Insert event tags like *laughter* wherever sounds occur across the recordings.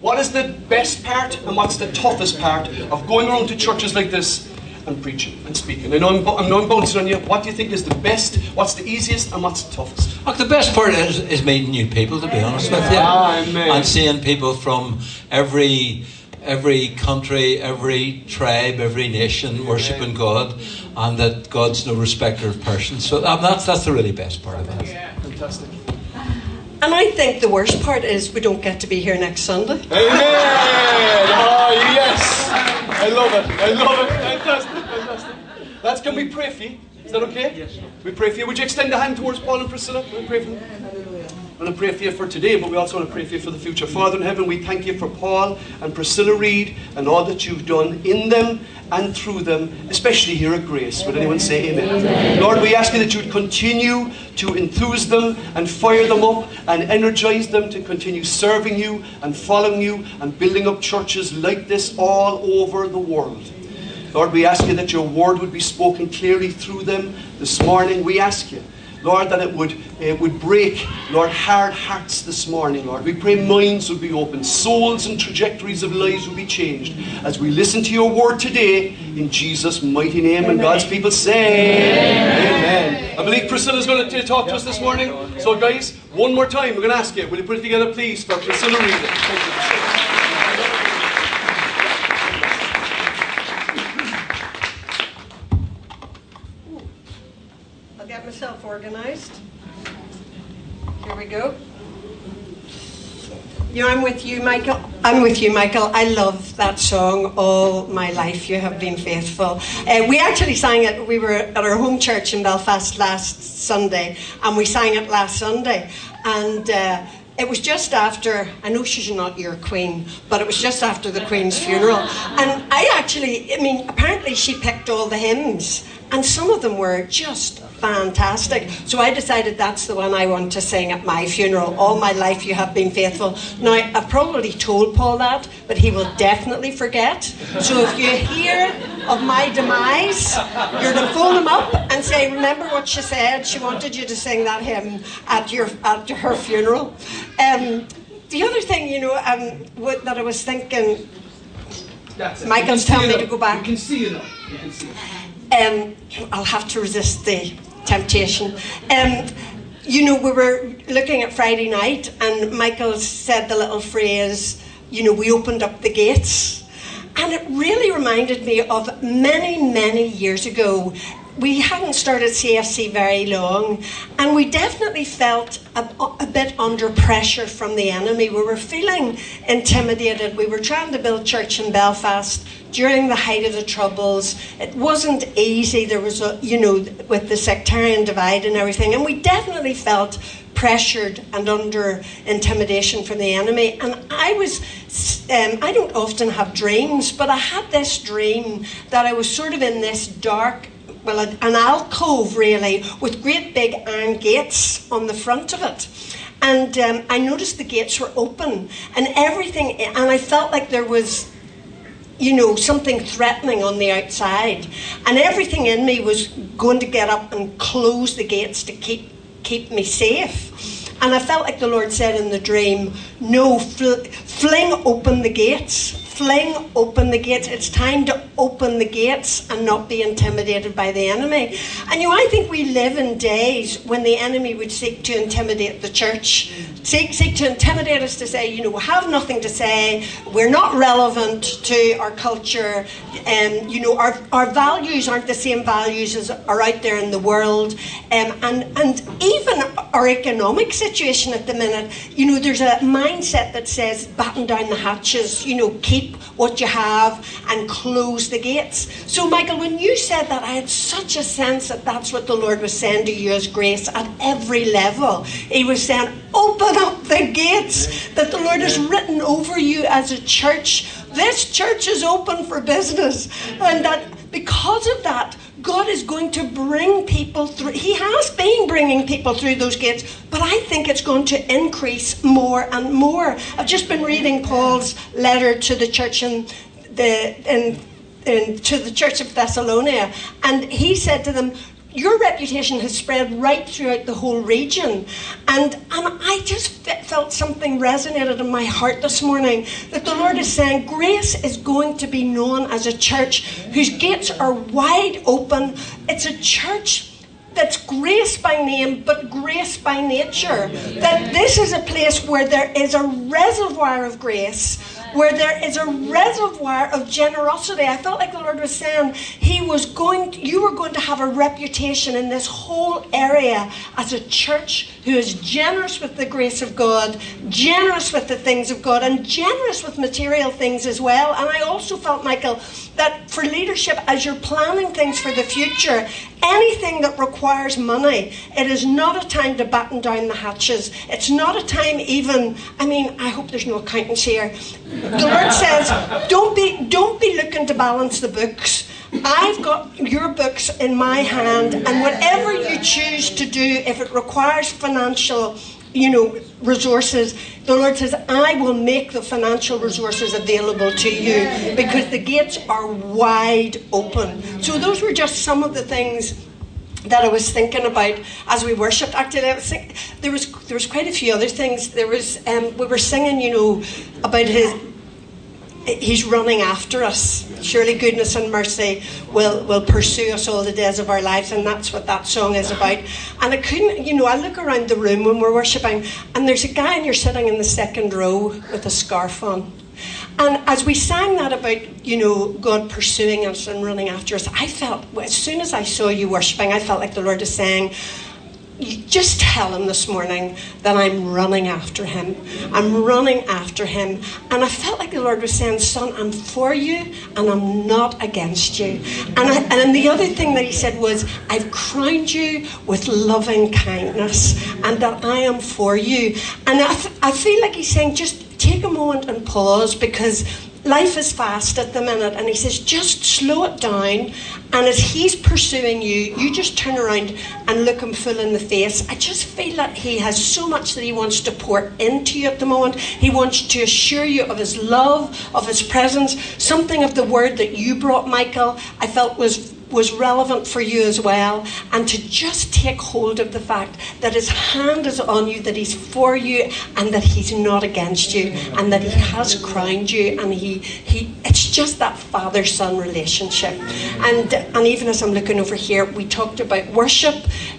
What is the best part and what's the toughest part of going around to churches like this and preaching and speaking? I know I'm, I know I'm bouncing on you. What do you think is the best? What's the easiest and what's the toughest? Look, the best part is, is meeting new people, to be honest with you. Amen. And seeing people from every every country, every tribe, every nation worshipping God, and that God's no respecter of persons. So um, that's that's the really best part of it. Yeah, fantastic. And I think the worst part is we don't get to be here next Sunday. Amen. Oh yes, I love it. I love it. Fantastic. Fantastic. Lads, can we pray for you? Is that okay? Yes. We pray for you. Would you extend a hand towards Paul and Priscilla? We pray for them. I want to pray for you for today, but we also want to pray for you for the future. Father in heaven, we thank you for Paul and Priscilla Reid and all that you've done in them and through them, especially here at Grace. Would anyone say amen? amen? Lord, we ask you that you would continue to enthuse them and fire them up and energize them to continue serving you and following you and building up churches like this all over the world. Lord, we ask you that your word would be spoken clearly through them this morning. We ask you Lord, that it would, it would break, Lord, hard hearts this morning, Lord. We pray minds would be opened, souls and trajectories of lives would be changed as we listen to your word today in Jesus' mighty name. Amen. And God's people say, Amen. Amen. I believe Priscilla's going to talk to us this morning. So, guys, one more time, we're going to ask you, will you put it together, please, for Priscilla Reid? Thank you. organized. We go. Yeah, I'm with you, Michael. I'm with you, Michael. I love that song, All My Life You Have Been Faithful. Uh, we actually sang it, we were at our home church in Belfast last Sunday, and we sang it last Sunday. And uh, it was just after, I know she's not your queen, but it was just after the queen's funeral. And actually, I mean, apparently she picked all the hymns, and some of them were just fantastic. So I decided that's the one I want to sing at my funeral. All my life you have been faithful. Now, I've probably told Paul that, but he will definitely forget. So if you hear of my demise, you're to phone him up and say, Remember what she said? She wanted you to sing that hymn at, your, at her funeral. Um, the other thing, you know, um, that I was thinking, Michael's telling me to go back. You can see it. You can see it. Um, I'll have to resist the temptation. Um, you know, we were looking at Friday night, and Michael said the little phrase, you know, we opened up the gates. And it really reminded me of many, many years ago. We hadn't started CFC very long, and we definitely felt a, a, bit under pressure from the enemy. We were feeling intimidated. We were trying to build church in Belfast during the height of the Troubles. It wasn't easy. There was, a, you know, with the sectarian divide and everything. And we definitely felt pressured and under intimidation from the enemy. And I was, um, I don't often have dreams, but I had this dream that I was sort of in this dark, well, an alcove really, with great big iron gates on the front of it. And um, I noticed the gates were open and everything, and I felt like there was you know, something threatening on the outside. And everything in me was going to get up and close the gates to keep, keep me safe. And I felt like the Lord said in the dream, No, fl- fling open the gates fling open the gates. It's time to open the gates and not be intimidated by the enemy. And you know, I think we live in days when the enemy would seek to intimidate the church, seek, seek to intimidate us to say, you know, we have nothing to say, we're not relevant to our culture, and um, you know, our, our values aren't the same values as are out there in the world. Um, and, and even our economic situation at the minute, you know, there's a mindset that says batten down the hatches, you know, keep what you have and close the gates. So, Michael, when you said that, I had such a sense that that's what the Lord was saying to you as grace at every level. He was saying, Open up the gates that the Lord has written over you as a church. This church is open for business. And that because of that, God is going to bring people through. He has been bringing people through those gates, but I think it's going to increase more and more. I've just been reading Paul's letter to the church in the in, in to the church of Thessalonica, and he said to them, your reputation has spread right throughout the whole region. And, and I just felt something resonated in my heart this morning that the Lord is saying grace is going to be known as a church whose gates are wide open. It's a church that's grace by name but grace by nature. That this is a place where there is a reservoir of grace where there is a reservoir of generosity. I felt like the Lord was saying He was going, to, you were going to have a reputation in this whole area as a church who is generous with the grace of God, generous with the things of God, and generous with material things as well. And I also felt, Michael, that for leadership, as you're planning things for the future, anything that requires money, it is not a time to batten down the hatches. It's not a time even, I mean, I hope there's no accountants here. The Lord *laughs* says, don't be, don't be looking to balance the books. I've got your books in my hand, and whatever you choose to do, if it requires financial you know, resources. The Lord says, I will make the financial resources available to you because the gates are wide open. So those were just some of the things that I was thinking about as we worshipped. Actually, was there was there was quite a few other things. There was um, we were singing, you know, about his He's running after us. Surely goodness and mercy will, will pursue us all the days of our lives, and that's what that song is about. And I couldn't, you know, I look around the room when we're worshipping, and there's a guy, and you're sitting in the second row with a scarf on. And as we sang that about, you know, God pursuing us and running after us, I felt, as soon as I saw you worshipping, I felt like the Lord is saying, just tell him this morning that I'm running after him. I'm running after him. And I felt like the Lord was saying, Son, I'm for you and I'm not against you. And, I, and then the other thing that he said was, I've crowned you with loving kindness and that I am for you. And I, I feel like he's saying, just take a moment and pause because life is fast at the minute. And he says just slow it down. And as he's pursuing you you just turn around and look him full in the face. I just feel that he has so much that he wants to pour into you at the moment. He wants to assure you of his love of his presence. Something of the word that you brought michael i felt was was relevant for you as well, and to just take hold of the fact that His hand is on you, that He's for you, and that He's not against you, and that He has crowned you, and He He. It's just that father-son relationship, and and even as I'm looking over here, we talked about worship,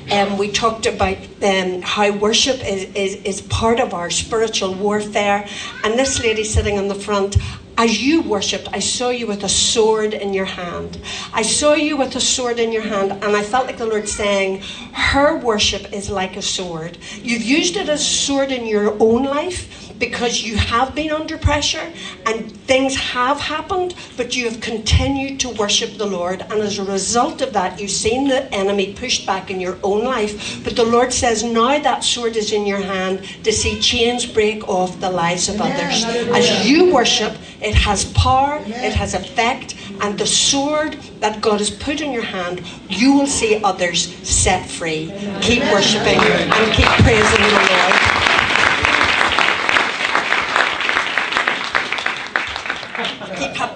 and um, we talked about um, how worship is, is is part of our spiritual warfare, and this lady sitting on the front. As you worshipped, I saw you with a sword in your hand. I saw you with a sword in your hand, and I felt like the Lord saying, Her worship is like a sword. You've used it as a sword in your own life because you have been under pressure and things have happened, but you have continued to worship the Lord. And as a result of that, you've seen the enemy pushed back in your own life. But the Lord says, now that sword is in your hand to see chains break off the lives of others. As you worship, it has power, it has effect, and the sword that God has put in your hand, you will see others set free. Keep worshipping and keep praising the Lord.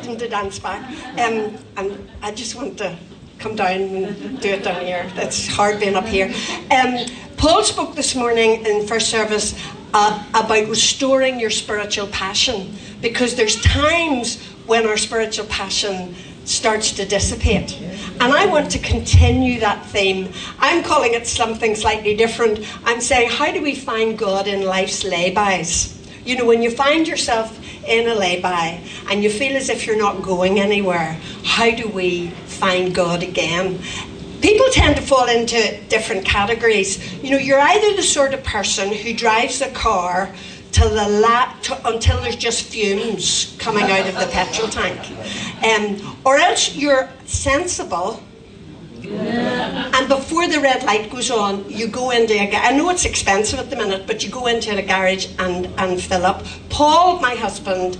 Having to dance back. Um, and I just want to come down and do it down here. It's hard being up here. Um, Paul spoke this morning in first service uh, about restoring your spiritual passion because there's times when our spiritual passion starts to dissipate. And I want to continue that theme. I'm calling it something slightly different. I'm saying, how do we find God in life's laybys? You know, when you find yourself in a lay-by and you feel as if you're not going anywhere, how do we find God again? People tend to fall into different categories. You know, you're either the sort of person who drives a car till the la- until there's just fumes coming out of the petrol tank, um, or else you're sensible and before the red light goes on, you go into a I know it's expensive at the minute, but you go into a garage and, and fill up. Paul, my husband,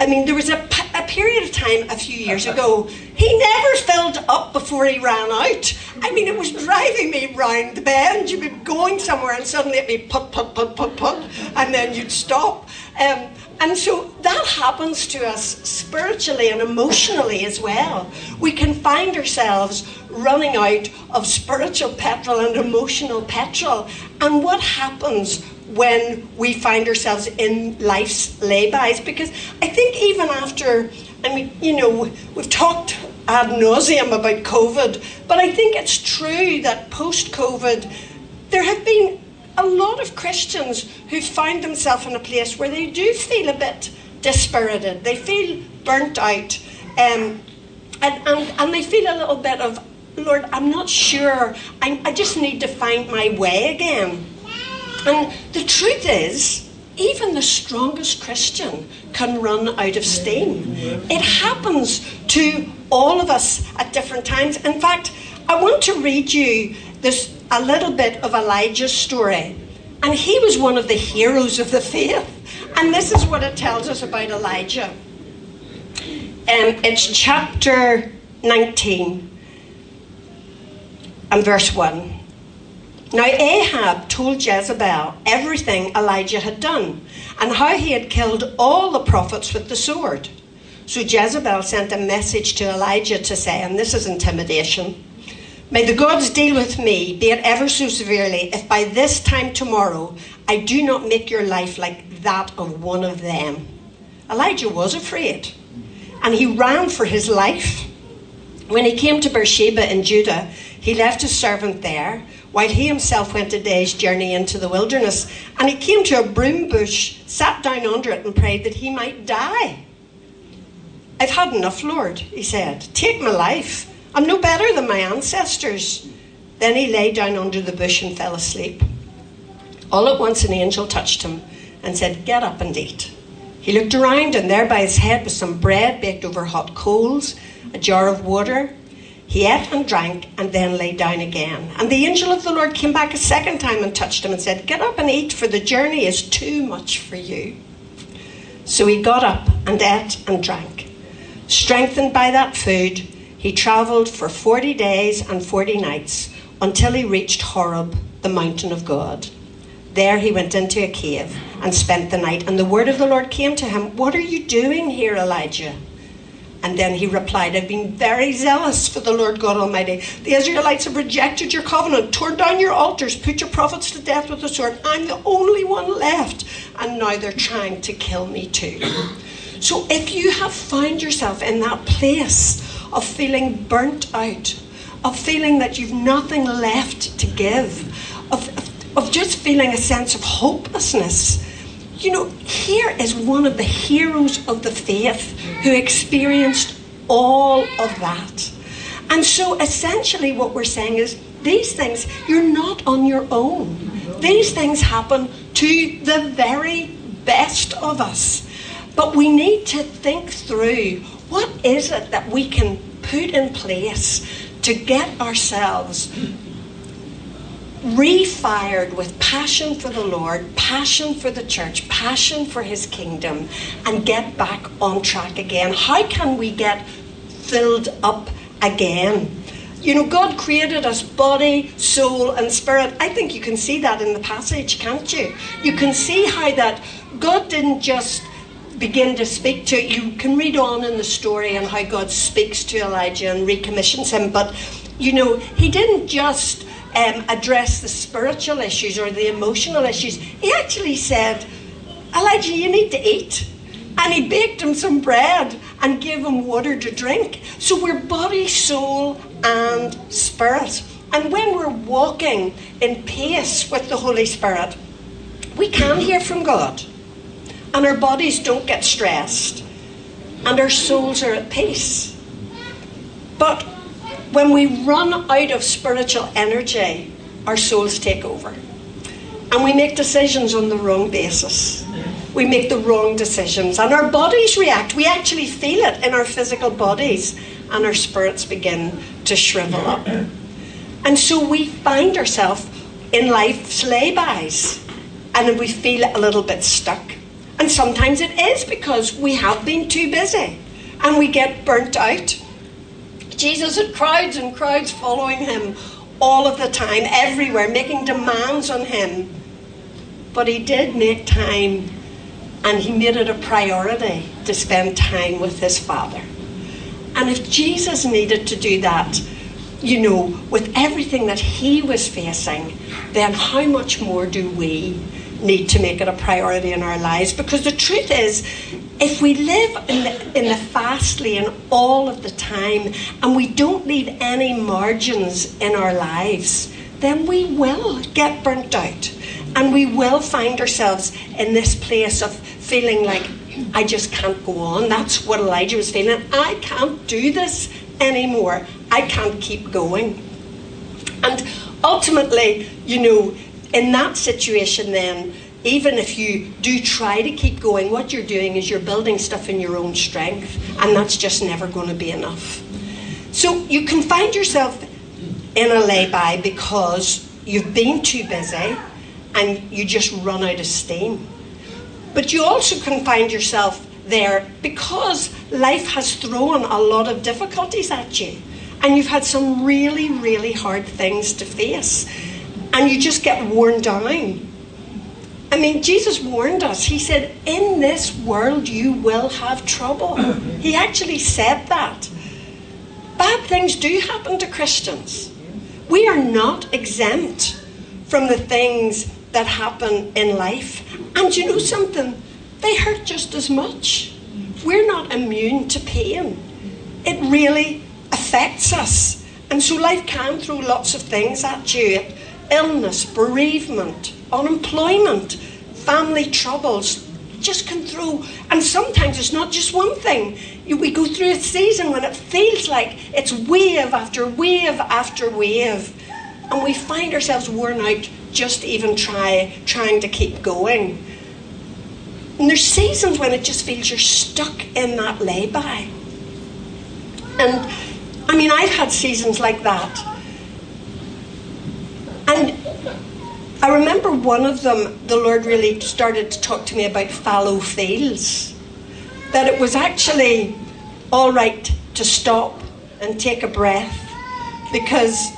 I mean, there was a, a period of time a few years ago, he never filled up before he ran out. I mean, it was driving me round the bend. You'd be going somewhere and suddenly it'd be put, put, put, put, put, and then you'd stop. Um, and so that happens to us spiritually and emotionally as well. We can find ourselves running out of spiritual petrol and emotional petrol. And what happens when we find ourselves in life's laybys? Because I think even after, I mean, you know, we've talked ad nauseum about COVID, but I think it's true that post COVID, there have been a lot of Christians who find themselves in a place where they do feel a bit dispirited, they feel burnt out, um, and, and, and they feel a little bit of, Lord, I'm not sure, I, I just need to find my way again. And the truth is, even the strongest Christian can run out of steam. It happens to all of us at different times. In fact, I want to read you this a little bit of Elijah's story. And he was one of the heroes of the faith. And this is what it tells us about Elijah. Um, it's chapter 19 and verse 1. Now Ahab told Jezebel everything Elijah had done and how he had killed all the prophets with the sword. So Jezebel sent a message to Elijah to say, and this is intimidation May the gods deal with me, be it ever so severely, if by this time tomorrow I do not make your life like that of one of them. Elijah was afraid, and he ran for his life. When he came to Beersheba in Judah, he left his servant there, while he himself went a day's journey into the wilderness. And he came to a broom bush, sat down under it, and prayed that he might die. I've had enough, Lord, he said. Take my life. I'm no better than my ancestors. Then he lay down under the bush and fell asleep. All at once, an angel touched him and said, Get up and eat. He looked around, and there by his head was some bread baked over hot coals, a jar of water. He ate and drank, and then lay down again. And the angel of the Lord came back a second time and touched him and said, Get up and eat, for the journey is too much for you. So he got up and ate and drank. Strengthened by that food, he travelled for 40 days and 40 nights until he reached Horeb, the mountain of God. There he went into a cave and spent the night, and the word of the Lord came to him What are you doing here, Elijah? And then he replied, I've been very zealous for the Lord God Almighty. The Israelites have rejected your covenant, torn down your altars, put your prophets to death with the sword. I'm the only one left, and now they're trying to kill me too. So if you have found yourself in that place of feeling burnt out, of feeling that you've nothing left to give, of, of, just feeling a sense of hopelessness. You know, here is one of the heroes of the faith who experienced all of that. And so essentially, what we're saying is these things, you're not on your own. These things happen to the very best of us. But we need to think through what is it that we can put in place to get ourselves refired with passion for the Lord, passion for the church, passion for His kingdom, and get back on track again? How can we get filled up again? You know, God created us body, soul, and spirit. I think you can see that in the passage, can't you? You can see how that God didn't just begin to speak to you can read on in the story and how God speaks to Elijah and recommissions him but you know he didn't just um, address the spiritual issues or the emotional issues. He actually said Elijah you need to eat. And he baked him some bread and gave him water to drink. So we're body soul and spirit. And when we're walking in pace with the Holy Spirit we can hear from God and our bodies don't get stressed, and our souls are at peace. But when we run out of spiritual energy, our souls take over. And we make decisions on the wrong basis. We make the wrong decisions, and our bodies react. We actually feel it in our physical bodies, and our spirits begin to shrivel up. And so we find ourselves in life's laybys, and we feel a little bit stuck. And sometimes it is because we have been too busy and we get burnt out. Jesus had crowds and crowds following him all of the time, everywhere, making demands on him. But he did make time and he made it a priority to spend time with his Father. And if Jesus needed to do that, you know, with everything that he was facing, then how much more do we need to make it a priority in our lives? Because the truth is, if we live in the, in the fast lane all of the time and we don't leave any margins in our lives, then we will get burnt out. And we will find ourselves in this place of feeling like, I just can't go on. That's what Elijah was feeling. I can't do this anymore. I can't keep going. And ultimately, you know, in that situation, then, even if you do try to keep going, what you're doing is you're building stuff in your own strength, and that's just never going to be enough. So you can find yourself in a lay-by because you've been too busy and you just run out of steam. But you also can find yourself there because life has thrown a lot of difficulties at you and you've had some really, really hard things to face and you just get worn down. I mean, Jesus warned us. He said, In this world you will have trouble. *laughs* He actually said that. Bad things do happen to Christians. We are not exempt from the things that happen in life. And you know something? They hurt just as much. We're not immune to pain. It really affects us. And so life can throw lots of things at you illness, bereavement, unemployment, family troubles. Just can throw, and sometimes it's not just one thing. We go through a season when it feels like it's wave after wave after wave, and we find ourselves worn out just even try trying to keep going. And there's seasons when it just feels you're stuck in that lay-by. And I mean, I've had seasons like that. And I remember one of them, the Lord really started to talk to me about fallow fields. That it was actually all right to stop and take a breath because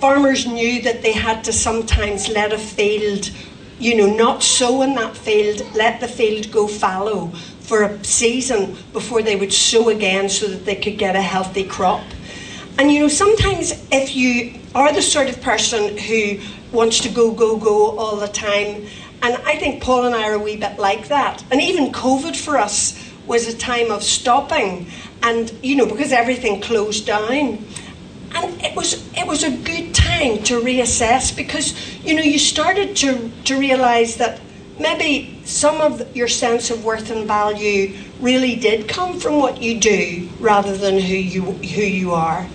farmers knew that they had to sometimes let a field, you know, not sow in that field, let the field go fallow for a season before they would sow again so that they could get a healthy crop. And you know, sometimes if you are the sort of person who wants to go, go, go all the time, and I think Paul and I are a wee bit like that. And even COVID for us was a time of stopping, and you know, because everything closed down. And it was it was a good time to reassess because you know you started to to realise that maybe some of your sense of worth and value really did come from what you do rather than who you who you are.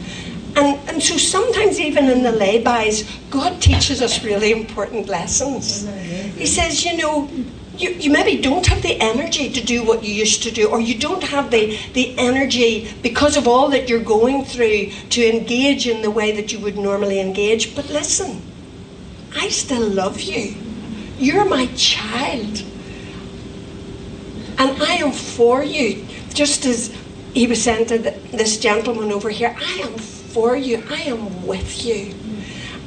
And, and so sometimes even in the laybys, God teaches us really important lessons. He says, you know, you, you maybe don't have the energy to do what you used to do, or you don't have the, the energy because of all that you're going through to engage in the way that you would normally engage. But listen, I still love you. You're my child. And I am for you. Just as he was saying to this gentleman over here, I am for you, I am with you.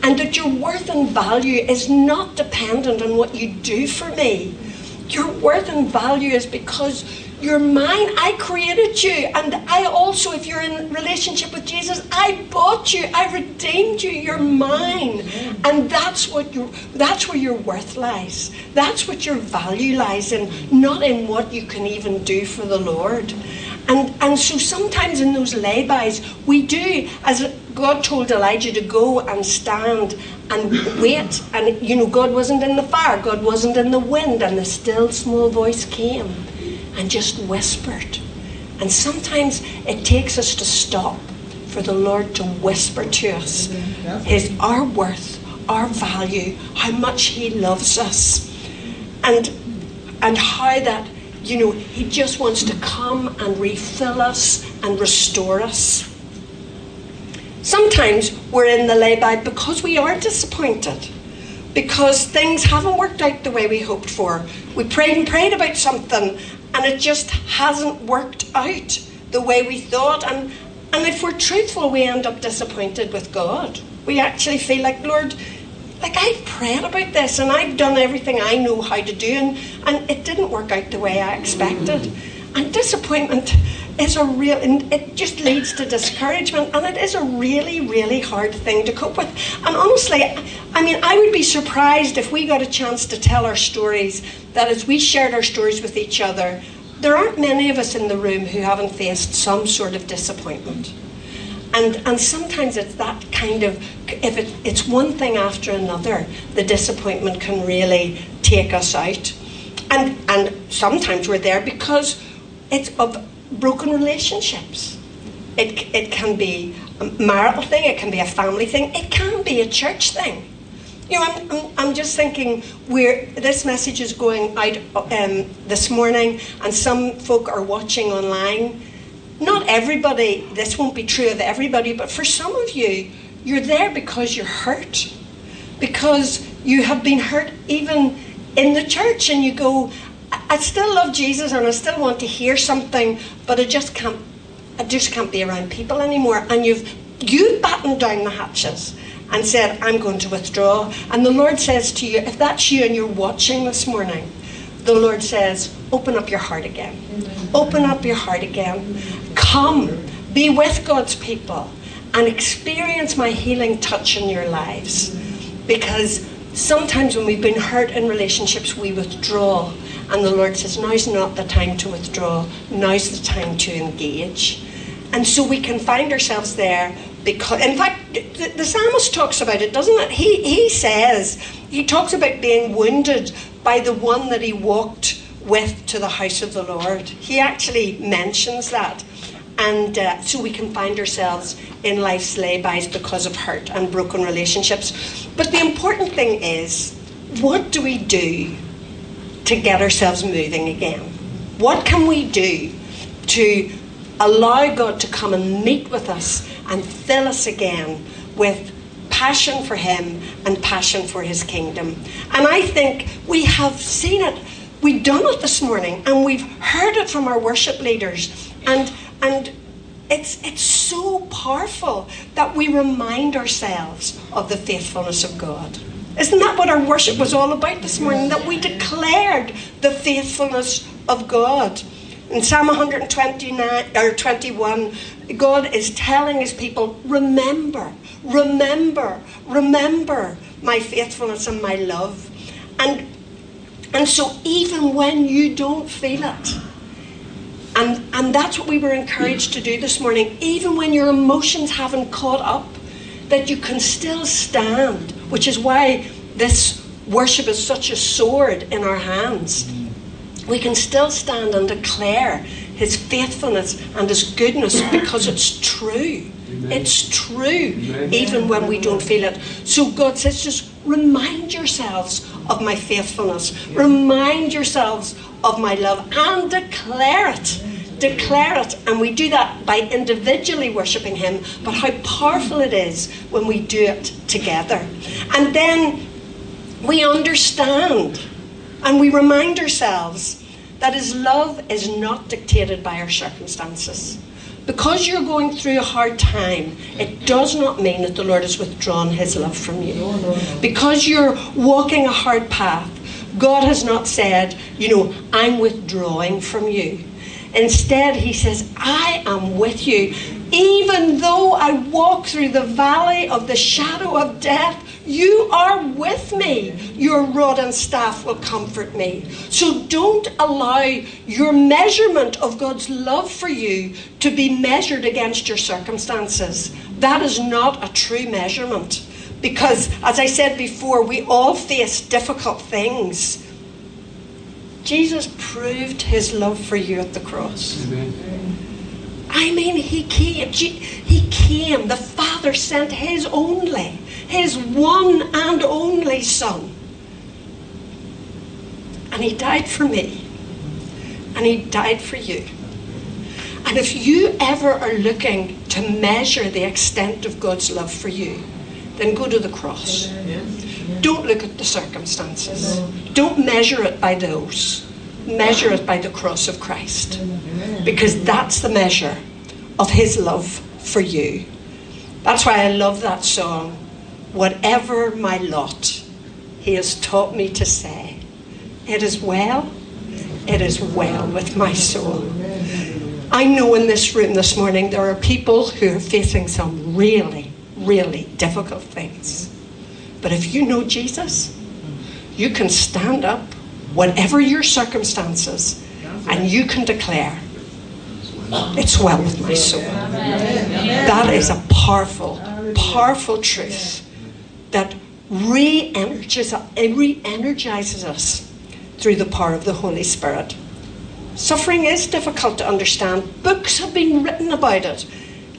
And that your worth and value is not dependent on what you do for me. Your worth and value is because you're mine. I created you. And I also, if you're in relationship with Jesus, I bought you. I redeemed you. You're mine. And that's what you that's where your worth lies. That's what your value lies in, not in what you can even do for the Lord. And, and so sometimes in those laybys, we do, as God told Elijah to go and stand and wait. And, you know, God wasn't in the fire, God wasn't in the wind, and the still small voice came and just whispered. And sometimes it takes us to stop for the Lord to whisper to us His our worth, our value, how much He loves us, and and how that you know, He just wants to come and refill us and restore us. Sometimes we're in the lay-by because we are disappointed, because things haven't worked out the way we hoped for. We prayed and prayed about something and it just hasn't worked out the way we thought. And, And if we're truthful, we end up disappointed with God. We actually feel like, Lord, like I've prayed about this and I've done everything I know how to do, and, and it didn't work out the way I expected. And disappointment is a real, and it just leads to discouragement, and it is a really, really hard thing to cope with. And honestly, I mean, I would be surprised if we got a chance to tell our stories, that as we shared our stories with each other, there aren't many of us in the room who haven't faced some sort of disappointment. And, and sometimes it's that kind of, if it, it's one thing after another, the disappointment can really take us out. And, and sometimes we're there because it's of broken relationships. It, it can be a marital thing, it can be a family thing, it can be a church thing. You know, I'm, I'm, I'm just thinking where this message is going out um, this morning, and some folk are watching online. Not everybody, this won't be true of everybody, but for some of you, you're there because you're hurt. Because you have been hurt even in the church, and you go, I still love Jesus and I still want to hear something, but I just can't. I just can't be around people anymore. And you've you battened down the hatches and said, "I'm going to withdraw." And the Lord says to you, if that's you and you're watching this morning, the Lord says, "Open up your heart again. Open up your heart again. Come, be with God's people, and experience my healing touch in your lives." Because sometimes when we've been hurt in relationships, we withdraw and the Lord says, now's not the time to withdraw, now's the time to engage. And so we can find ourselves there because, in fact, the, the psalmist talks about it, doesn't it? He, he says, he talks about being wounded by the one that he walked with to the house of the Lord. He actually mentions that. And uh, so we can find ourselves in life's laybys because of hurt and broken relationships. But the important thing is, what do we do to get ourselves moving again? What can we do to allow God to come and meet with us and fill us again with passion for Him and passion for His kingdom? And I think we have seen it. We've done it this morning and we've heard it from our worship leaders. And, and it's, it's so powerful that we remind ourselves of the faithfulness of God. Isn't that what our worship was all about this morning? That we declared the faithfulness of God. In Psalm 129 or 21, God is telling his people, remember, remember, remember my faithfulness and my love. And and so even when you don't feel it, and, and that's what we were encouraged to do this morning, even when your emotions haven't caught up, that you can still stand, which is why this worship is such a sword in our hands. We can still stand and declare his faithfulness and his goodness because it's true. It's true, even when we don't feel it. So God says, just remind yourselves of my faithfulness, remind yourselves of my love, and declare it declare it, and we do that by individually worshipping Him, but how powerful it is when we do it together. And then we understand and we remind ourselves that His love is not dictated by our circumstances. Because you're going through a hard time, it does not mean that the Lord has withdrawn His love from you. Because you're walking a hard path, God has not said, you know, I'm withdrawing from you. Instead, he says, I am with you. Even though I walk through the valley of the shadow of death, you are with me. Your rod and staff will comfort me. So don't allow your measurement of God's love for you to be measured against your circumstances. That is not a true measurement. Because, as I said before, we all face difficult things. Jesus proved his love for you at the cross. Amen. I mean, he came. He came. The Father sent his only, his one and only Son. And he died for me. And he died for you. And if you ever are looking to measure the extent of God's love for you, then go to the cross. Don't look at the circumstances. Don't measure it by those. Measure it by the cross of Christ. Because that's the measure of his love for you. That's why I love that song. Whatever my lot, He has taught me to say, It is well, it is well with my soul. I know in this room this morning there are people who are facing some really, really difficult things. But if you know Jesus, you can stand up, whatever your circumstances, and you can declare, It's well with my soul. That is a powerful, powerful truth that re energizes us through the power of the Holy Spirit. Suffering is difficult to understand. Books have been written about it.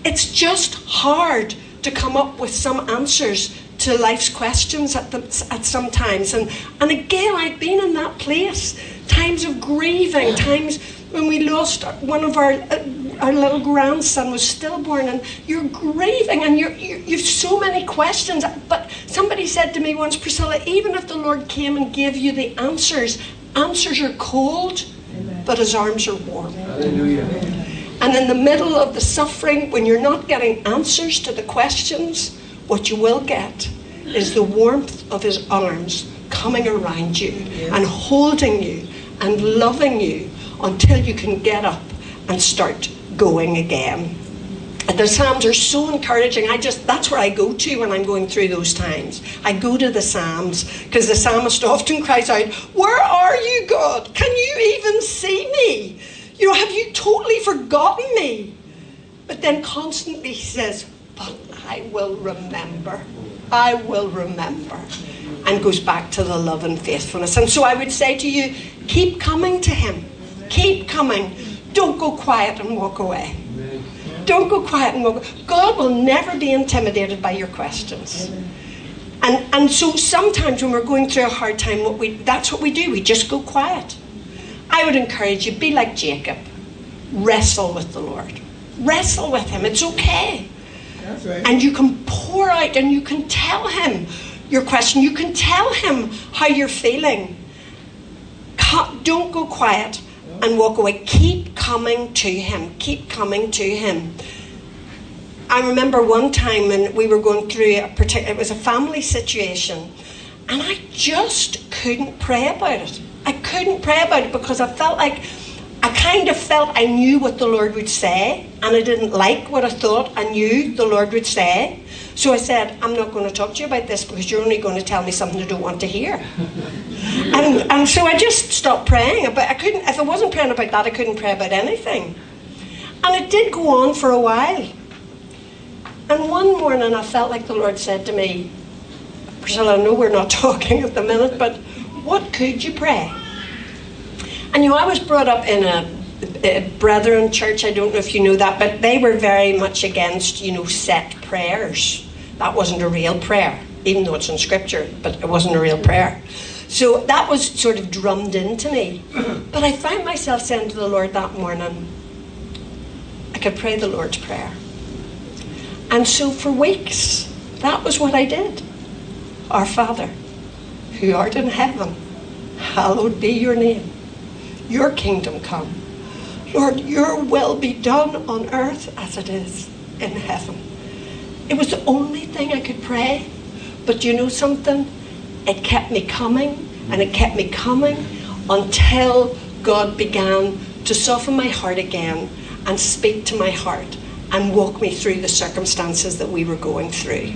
It's just hard to come up with some answers to life's questions at, the, at some times. And, and again, I've been in that place. Times of grieving, times when we lost one of our, uh, our little grandson was stillborn, and you're grieving, and you're, you you've so many questions. But somebody said to me once, Priscilla, even if the Lord came and gave you the answers, answers are cold but his arms are warm. Hallelujah. And in the middle of the suffering, when you're not getting answers to the questions, what you will get is the warmth of his arms coming around you and holding you and loving you until you can get up and start going again. And The Psalms are so encouraging. I just that's where I go to when I'm going through those times. I go to the Psalms because the psalmist *laughs* often cries out, "Where are you, God? Can you even see me? You know, have you totally forgotten me?" But then constantly he says, "But I will remember. I will remember." And goes back to the love and faithfulness. And so I would say to you, keep coming to him. Keep coming. Don't go quiet and walk away. Don't go quiet and walk. Away. God will never be intimidated by your questions. And, and so sometimes when we're going through a hard time, what we, that's what we do. We just go quiet. I would encourage you, be like Jacob. Wrestle with the Lord. Wrestle with Him. It's okay. That's right. And you can pour out and you can tell Him your question. You can tell Him how you're feeling. Don't go quiet and walk away. Keep coming to Him. Keep coming to Him. I remember one time when we were going through a particular, it was a family situation, and I just couldn't pray about it. I couldn't pray about it because I felt like I kind of felt I knew what the Lord would say, and I didn't like what I thought I knew the Lord would say. So I said, I'm not going to talk to you about this because you're only going to tell me something I don't want to hear. *laughs* and, and so I just stopped praying. But I couldn't, if I wasn't praying about that, I couldn't pray about anything. And it did go on for a while. And one morning I felt like the Lord said to me, Priscilla, I know we're not *laughs* talking at the minute, but what could you pray? And you know, I was brought up in a Brethren Church, I don't know if you know that, but they were very much against, you know, set prayers. That wasn't a real prayer, even though it's in scripture, but it wasn't a real prayer. So that was sort of drummed into me. But I found myself saying to the Lord that morning, I could pray the Lord's Prayer. And so for weeks, that was what I did. Our Father, who art in heaven, hallowed be your name. Your kingdom come. Lord, your will be done on earth as it is in heaven. It was the only thing I could pray. But you know something? It kept me coming and it kept me coming until God began to soften my heart again and speak to my heart and walk me through the circumstances that we were going through.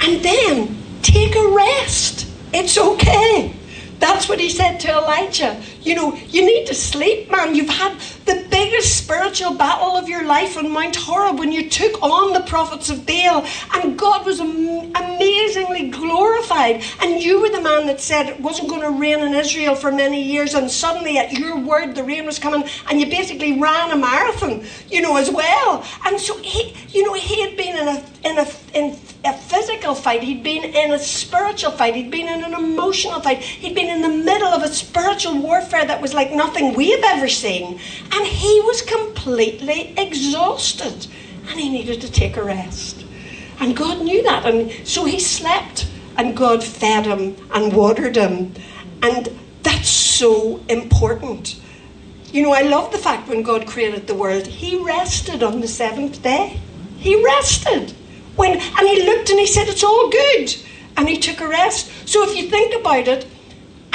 And then take a rest. It's okay. That's what he said to Elijah. You know, you need to sleep, man. You've had the biggest spiritual battle of your life on Mount Horeb when you took on the prophets of Baal, and God was am- amazingly glorified. And you were the man that said it wasn't going to rain in Israel for many years, and suddenly at your word the rain was coming, and you basically ran a marathon, you know, as well. And so he, you know, he had been in a in a in a physical fight. He'd been in a spiritual fight. He'd been in an emotional fight. He'd been in the middle of a spiritual warfare that was like nothing we have ever seen. And he was completely exhausted. And he needed to take a rest. And God knew that. And so he slept. And God fed him and watered him. And that's so important. you know, I love the fact when God created the world, He rested on the seventh day. He rested. When, and He looked and He said, It's all good. And He took a rest. So if you think about it,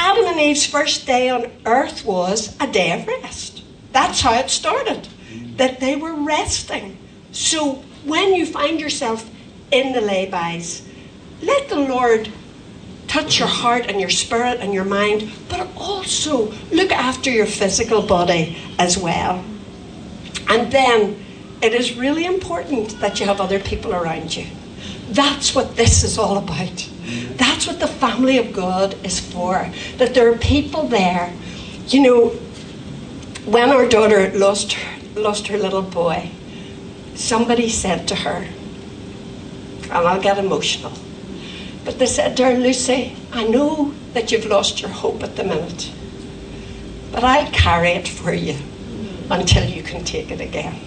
Adam and Eve's first day on earth was a day of rest. That's how it started, that they were resting. So when you find yourself in the laybys, let the Lord touch your heart and your spirit and your mind, but also look after your physical body as well. And then it is really important that you have other people around you. That's what this is all about. That's what the family of God is for. That there are people there. You know, when our daughter lost her, lost her little boy, somebody said to her, and I'll get emotional but they said to her, Lucy, I know that you've lost your hope at the minute, but I'll carry it for you until you can take it again.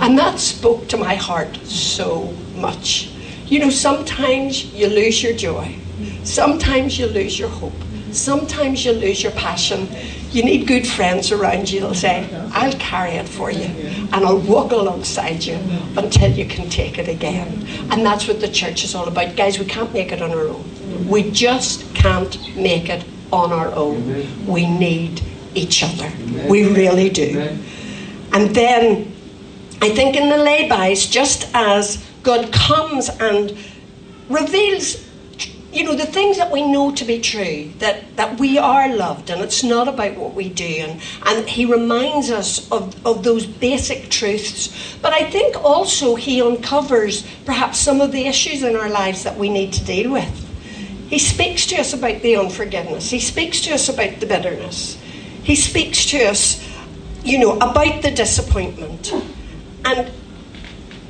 And that spoke to my heart so much. You know, sometimes you lose your joy, sometimes you lose your hope, sometimes you lose your passion. You need good friends around you that'll say, I'll carry it for you and I'll walk alongside you until you can take it again. And that's what the church is all about. Guys, we can't make it on our own. We just can't make it on our own. We need each other. We really do. And then I think in the laybys, just as God comes and reveals you know, the things that we know to be true, that, that we are loved and it's not about what we do. And, and he reminds us of, of those basic truths. But I think also he uncovers perhaps some of the issues in our lives that we need to deal with. He speaks to us about the unforgiveness, he speaks to us about the bitterness, he speaks to us, you know, about the disappointment. And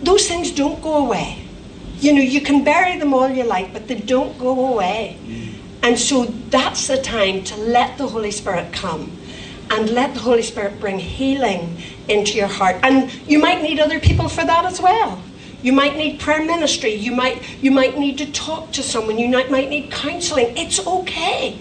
those things don't go away you know, you can bury them all you like, but they don't go away. Mm. And so that's the time to let the Holy Spirit come and let the Holy Spirit bring healing into your heart. And you might need other people for that as well. You might need prayer ministry. You might, you might need to talk to someone. You might, might need counseling. It's okay.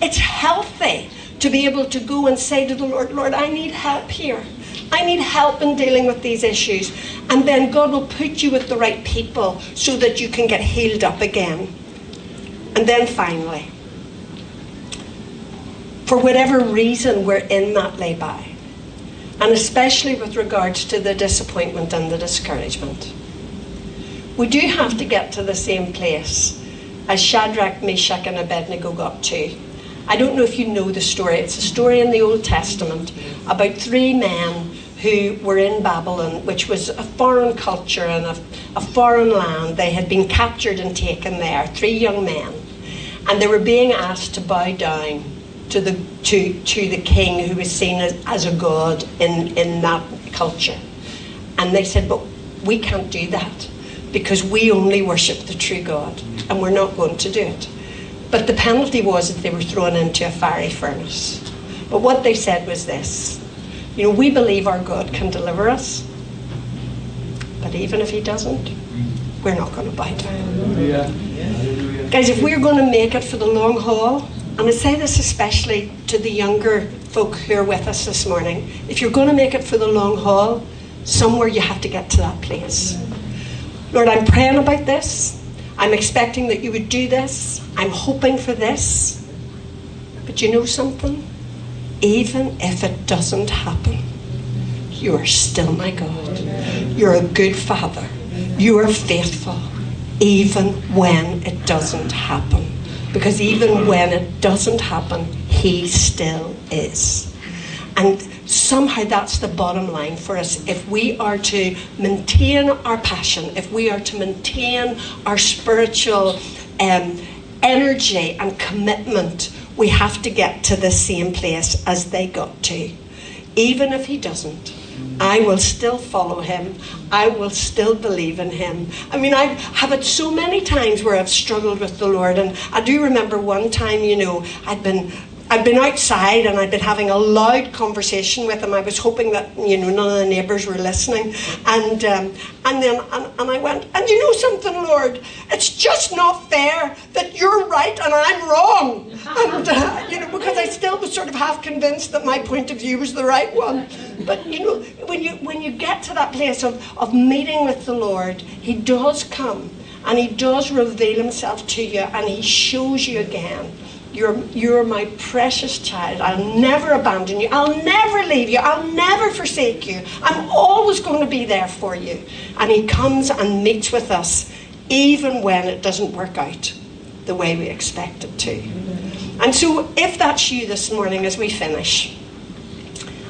It's healthy to be able to go and say to the Lord, Lord, I need help here. I need help in dealing with these issues. And then God will put you with the right people so that you can get healed up again. And then finally, for whatever reason we're in that lay-by, and especially with regards to the disappointment and the discouragement, we do have to get to the same place as Shadrach, Meshach, and Abednego got to. I don't know if you know the story. It's a story in the Old Testament about three men who were in Babylon, which was a foreign culture and a, a foreign land. They had been captured and taken there, three young men. And they were being asked to bow down to the, to, to the king who was seen as, as a god in, in that culture. And they said, But we can't do that because we only worship the true God and we're not going to do it. But the penalty was that they were thrown into a fiery furnace. But what they said was this you know, we believe our God can deliver us. But even if He doesn't, we're not going to bow down. Guys, if we're going to make it for the long haul, and I say this especially to the younger folk who are with us this morning, if you're going to make it for the long haul, somewhere you have to get to that place. Lord, I'm praying about this. I'm expecting that you would do this. I'm hoping for this. But you know something? even if it doesn't happen, you are still my God. You're a good Father. You are faithful, even when it doesn't happen. Because even when it doesn't happen, He still is. And somehow that's the bottom line for us. If we are to maintain our passion, if we are to maintain our spiritual um, energy and commitment we have to get to the same place as they got to. Even if he doesn't, I will still follow him. I will still believe in him. I mean, I have it so many times where I've struggled with the Lord. And I do remember one time, you know, I'd been I'd been outside and I'd been having a loud conversation with him. I was hoping that you know none of the neighbours were listening, and um, and then and, and I went, and you know something, Lord, it's just not fair that you're right and I'm wrong, and uh, you know because I still was sort of half convinced that my point of view was the right one. But you know when you when you get to that place of of meeting with the Lord, He does come and He does reveal Himself to you, and He shows you again you're, you're my precious child. I'll never abandon you. I'll never leave you. I'll never forsake you. I'm always going to be there for you. And He comes and meets with us, even when it doesn't work out the way we expect it to. And so, if that's you this morning as we finish,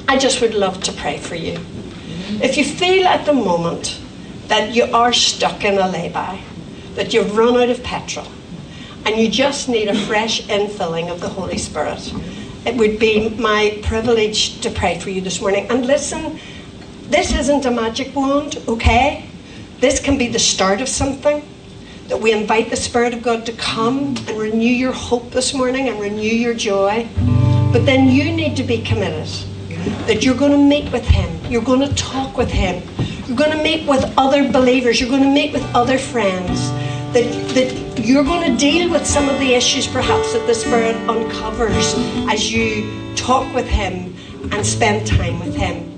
I just would love to pray for you. If you feel at the moment that you are stuck in a lay-by, that you've run out of petrol, and you just need a fresh infilling of the Holy Spirit, it would be my privilege to pray for you this morning. And listen, this isn't a magic wand, okay? This can be the start of something. That we invite the Spirit of God to come and renew your hope this morning and renew your joy. But then you need to be committed that you're going to meet with Him, you're going to talk with Him, you're going to meet with other believers, you're going to meet with other friends that, that you're going to deal with some of the issues perhaps that the Spirit uncovers as you talk with Him and spend time with Him.